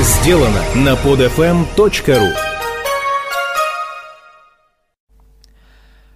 сделано на podfm.ru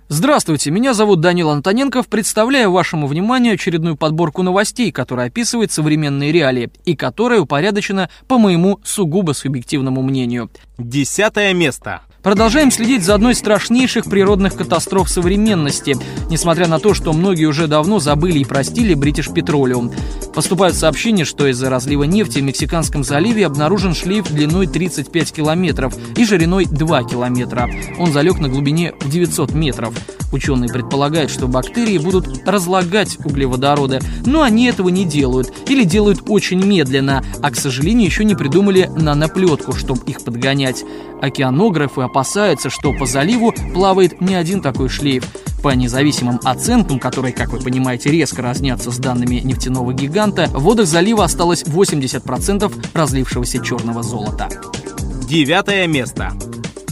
Здравствуйте, меня зовут Данил Антоненков. Представляю вашему вниманию очередную подборку новостей, которая описывает современные реалии и которая упорядочена по моему сугубо субъективному мнению. Десятое место. Продолжаем следить за одной из страшнейших природных катастроф современности, несмотря на то, что многие уже давно забыли и простили British Petroleum. Поступают сообщения, что из-за разлива нефти в Мексиканском заливе обнаружен шлейф длиной 35 километров и шириной 2 километра. Он залег на глубине в 900 метров. Ученые предполагают, что бактерии будут разлагать углеводороды, но они этого не делают или делают очень медленно, а, к сожалению, еще не придумали наноплетку, чтобы их подгонять. Океанографы опасаются, что по заливу плавает не один такой шлейф. По независимым оценкам, которые, как вы понимаете, резко разнятся с данными нефтяного гиганта, в водах залива осталось 80% разлившегося черного золота. Девятое место.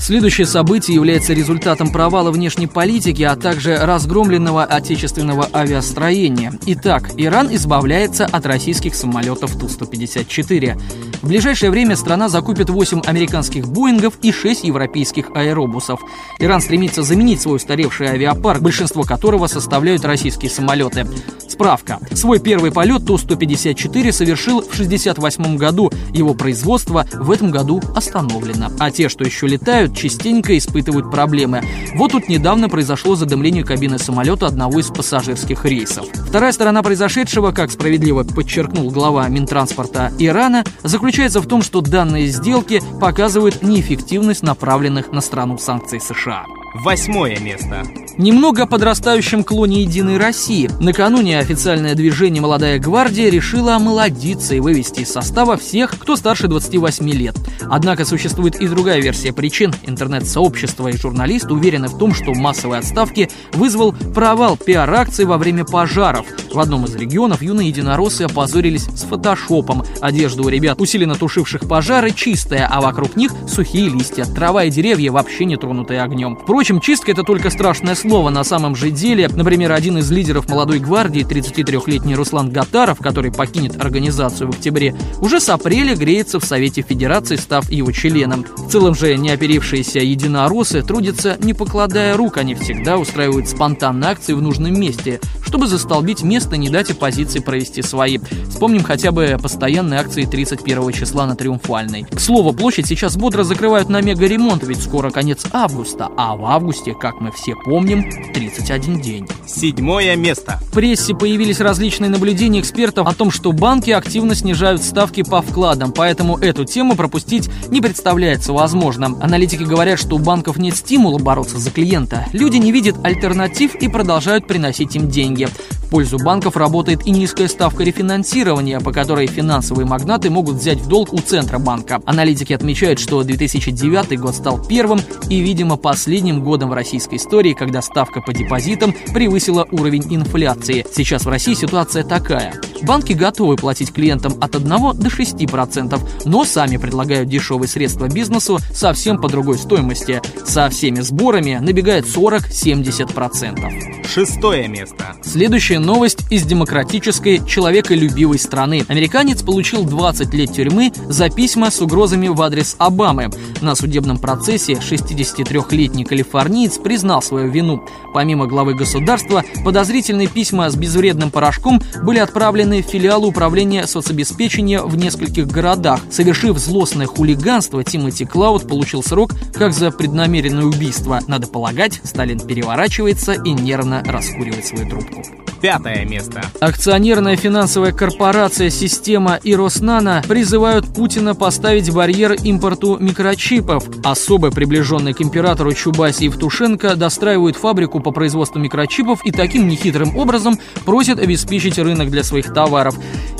Следующее событие является результатом провала внешней политики, а также разгромленного отечественного авиастроения. Итак, Иран избавляется от российских самолетов Ту-154. В ближайшее время страна закупит 8 американских Боингов и 6 европейских аэробусов. Иран стремится заменить свой устаревший авиапарк, большинство которого составляют российские самолеты. Справка. Свой первый полет Ту-154 совершил в 1968 году. Его производство в этом году остановлено. А те, что еще летают, частенько испытывают проблемы. Вот тут недавно произошло задымление кабины самолета одного из пассажирских рейсов. Вторая сторона произошедшего, как справедливо подчеркнул глава Минтранспорта Ирана, заключается в том, что данные сделки показывают неэффективность направленных на страну санкций США. Восьмое место. Немного о подрастающем клоне «Единой России». Накануне официальное движение «Молодая гвардия» решило омолодиться и вывести из состава всех, кто старше 28 лет. Однако существует и другая версия причин. Интернет-сообщество и журналисты уверены в том, что массовые отставки вызвал провал пиар-акции во время пожаров. В одном из регионов юные единороссы опозорились с фотошопом. Одежда у ребят, усиленно тушивших пожары, чистая, а вокруг них сухие листья. Трава и деревья вообще не тронутые огнем. Впрочем, чистка — это только страшное слово на самом же деле. Например, один из лидеров молодой гвардии, 33-летний Руслан Гатаров, который покинет организацию в октябре, уже с апреля греется в Совете Федерации, став его членом. В целом же неоперившиеся единороссы трудятся не покладая рук, они всегда устраивают спонтанные акции в нужном месте, чтобы застолбить место, не дать оппозиции провести свои. Вспомним хотя бы постоянные акции 31 числа на Триумфальной. К слову, площадь сейчас бодро закрывают на мега-ремонт, ведь скоро конец августа, а в августе, как мы все помним, 31 день. Седьмое место. В прессе появились различные наблюдения экспертов о том, что банки активно снижают ставки по вкладам, поэтому эту тему пропустить не представляется возможным. Аналитики говорят, что у банков нет стимула бороться за клиента. Люди не видят альтернатив и продолжают приносить им деньги. В пользу банков работает и низкая ставка рефинансирования, по которой финансовые магнаты могут взять в долг у Центробанка. Аналитики отмечают, что 2009 год стал первым и, видимо, последним годом в российской истории, когда ставка по депозитам превысила уровень инфляции. Сейчас в России ситуация такая. Банки готовы платить клиентам от 1 до 6%, но сами предлагают дешевые средства бизнесу совсем по другой стоимости. Со всеми сборами набегает 40-70%. Шестое место. Следующая новость из демократической, человеколюбивой страны. Американец получил 20 лет тюрьмы за письма с угрозами в адрес Обамы. На судебном процессе 63-летний калифорниец признал свою вину. Помимо главы государства, подозрительные письма с безвредным порошком были отправлены в филиал управления соцобеспечения в нескольких городах. Совершив злостное хулиганство, Тимоти Клауд получил срок как за преднамеренное убийство. Надо полагать, Сталин переворачивается и нервно раскуривает свою трубку. Пятое место. Акционерная финансовая корпорация «Система» и «Роснано» призывают Путина поставить барьер импорту микрочипов. Особо приближенный к императору Чубаси Евтушенко достраивают фабрику по производству микрочипов и таким нехитрым образом просят обеспечить рынок для своих товаров.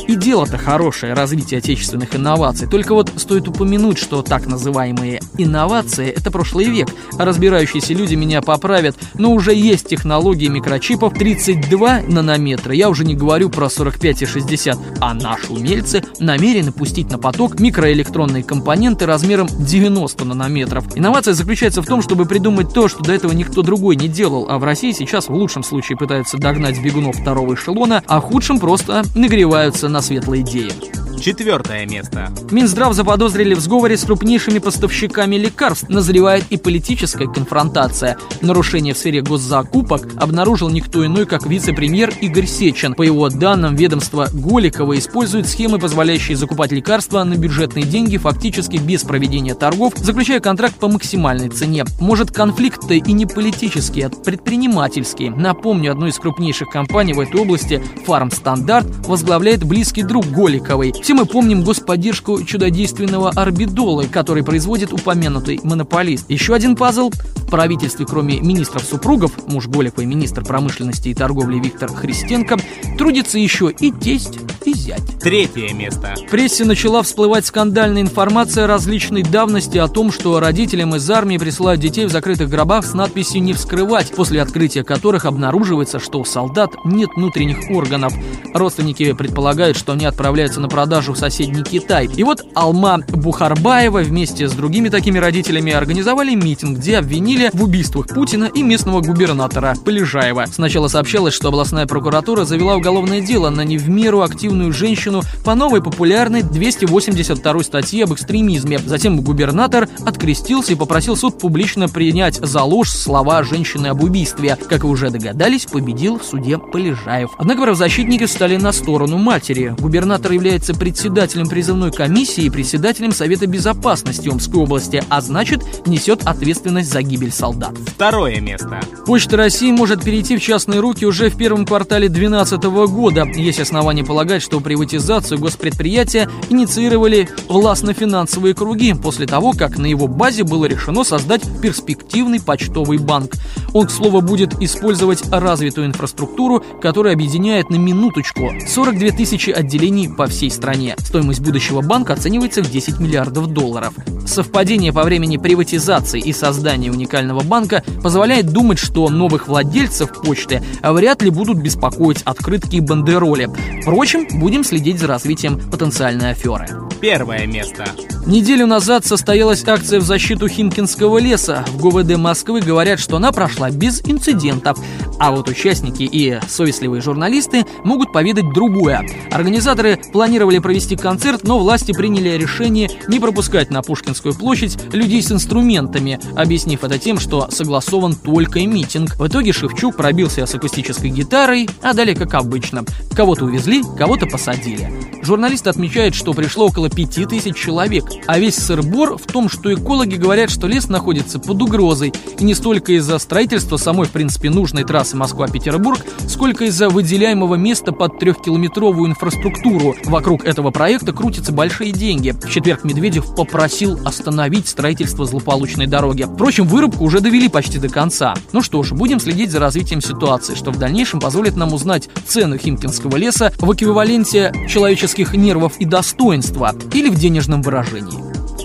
И дело-то хорошее, развитие отечественных инноваций. Только вот стоит упомянуть, что так называемые инновации – это прошлый век. Разбирающиеся люди меня поправят, но уже есть технологии микрочипов 32 нанометра, я уже не говорю про 45 и 60, а наши умельцы намерены пустить на поток микроэлектронные компоненты размером 90 нанометров. Инновация заключается в том, чтобы придумать то, что до этого никто другой не делал, а в России сейчас в лучшем случае пытаются догнать бегунов второго эшелона, а в худшем просто нагреваются на светлые идеи. Четвертое место. Минздрав заподозрили в сговоре с крупнейшими поставщиками лекарств. Назревает и политическая конфронтация. Нарушение в сфере госзакупок обнаружил никто иной, как вице-премьер Игорь Сечин. По его данным, ведомство Голикова использует схемы, позволяющие закупать лекарства на бюджетные деньги фактически без проведения торгов, заключая контракт по максимальной цене. Может, конфликт-то и не политический, а предпринимательский. Напомню, одну из крупнейших компаний в этой области, Фармстандарт, возглавляет близкий друг Голиковой. Все мы помним господдержку чудодейственного Арбидола, который производит упомянутый монополист. Еще один пазл в правительстве, кроме министров супругов, муж Голиковой, министр промышленности и торговли Виктор Христенко, трудится еще и тесть, и зять. Третье место. В прессе начала всплывать скандальная информация различной давности о том, что родителям из армии присылают детей в закрытых гробах с надписью «Не вскрывать», после открытия которых обнаруживается, что у солдат нет внутренних органов. Родственники предполагают, что они отправляются на продажу в соседний Китай. И вот Алма Бухарбаева вместе с другими такими родителями организовали митинг, где обвинили в убийствах Путина и местного губернатора Полежаева. Сначала сообщалось, что областная прокуратура завела уголовное дело на не в меру активную женщину по новой популярной 282 статье об экстремизме. Затем губернатор открестился и попросил суд публично принять за ложь слова женщины об убийстве. Как вы уже догадались, победил в суде Полежаев. Однако правозащитники встали на сторону матери. Губернатор является председателем призывной комиссии и председателем Совета безопасности Омской области, а значит, несет ответственность за гибель солдат. Второе место. Почта России может перейти в частные руки уже в первом квартале 2012 года. Есть основания полагать, что приватизацию госпредприятия инициировали властно-финансовые круги после того, как на его базе было решено создать перспективный почтовый банк. Он, к слову, будет использовать развитую инфраструктуру, которая объединяет на минуточку 42 тысячи отделений по всей стране. Стоимость будущего банка оценивается в 10 миллиардов долларов. Совпадение по времени приватизации и создания уникального банка позволяет думать, что новых владельцев почты вряд ли будут беспокоить открытки и бандероли. Впрочем, будем следить за развитием потенциальной аферы. Первое место. Неделю назад состоялась акция в защиту Химкинского леса. В ГУВД Москвы говорят, что она прошла без инцидентов. А вот участники и совестливые журналисты могут поведать другое. Организаторы планировали провести концерт, но власти приняли решение не пропускать на Пушкинскую площадь людей с инструментами, объяснив это тем, что согласован только митинг. В итоге Шевчук пробился с акустической гитарой, а далее как обычно. Кого-то увезли, кого-то посадили. Журналисты отмечают, что пришло около пяти тысяч человек, а весь сырбор в том, что экологи говорят, что лес находится под угрозой, и не столько из-за строительства самой, в принципе, нужной трассы Москва-Петербург, сколько из-за выделяемого места под трехкилометровую инфраструктуру. Вокруг этого проекта крутятся большие деньги. В четверг Медведев попросил остановить строительство злополучной дороги. Впрочем, вырубку уже довели почти до конца. Ну что ж, будем следить за развитием ситуации, что в дальнейшем позволит нам узнать цену Химкинского леса в эквиваленте человеческих нервов и достоинства или в денежном выражении.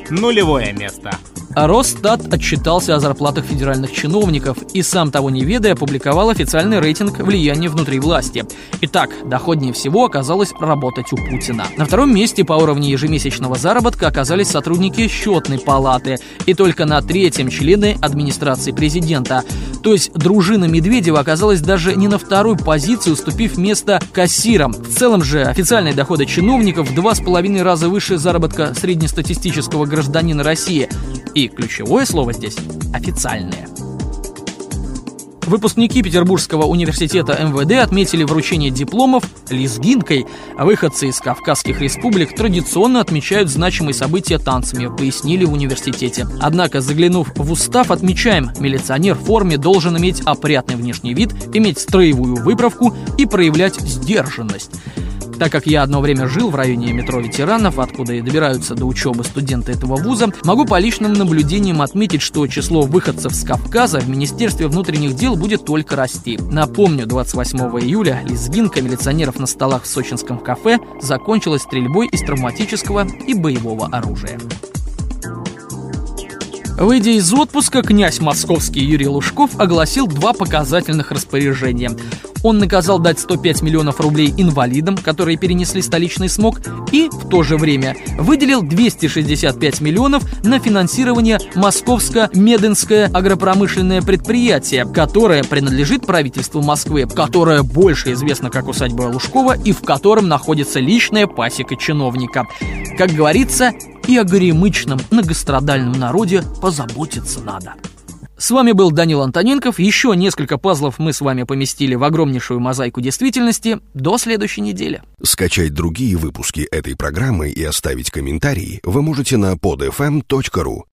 Нулевое место. Росстат отчитался о зарплатах федеральных чиновников и, сам того не ведая, опубликовал официальный рейтинг влияния внутри власти. Итак, доходнее всего оказалось работать у Путина. На втором месте по уровню ежемесячного заработка оказались сотрудники счетной палаты и только на третьем члены администрации президента. То есть дружина Медведева оказалась даже не на второй позиции, уступив место кассирам. В целом же официальные доходы чиновников в два с половиной раза выше заработка среднестатистического гражданина России. И ключевое слово здесь – официальные. Выпускники Петербургского университета МВД отметили вручение дипломов лезгинкой, а выходцы из Кавказских республик традиционно отмечают значимые события танцами, пояснили в университете. Однако, заглянув в устав, отмечаем, милиционер в форме должен иметь опрятный внешний вид, иметь строевую выправку и проявлять сдержанность. Так как я одно время жил в районе метро ветеранов, откуда и добираются до учебы студенты этого вуза, могу по личным наблюдениям отметить, что число выходцев с Кавказа в Министерстве внутренних дел будет только расти. Напомню, 28 июля лезгинка милиционеров на столах в сочинском кафе закончилась стрельбой из травматического и боевого оружия. Выйдя из отпуска, князь московский Юрий Лужков огласил два показательных распоряжения. Он наказал дать 105 миллионов рублей инвалидам, которые перенесли столичный смог, и в то же время выделил 265 миллионов на финансирование Московско-Мединское агропромышленное предприятие, которое принадлежит правительству Москвы, которое больше известно как усадьба Лужкова и в котором находится личная пасека чиновника. Как говорится, и о горемычном многострадальном народе позаботиться надо. С вами был Данил Антоненков. Еще несколько пазлов мы с вами поместили в огромнейшую мозаику действительности. До следующей недели. Скачать другие выпуски этой программы и оставить комментарии вы можете на podfm.ru.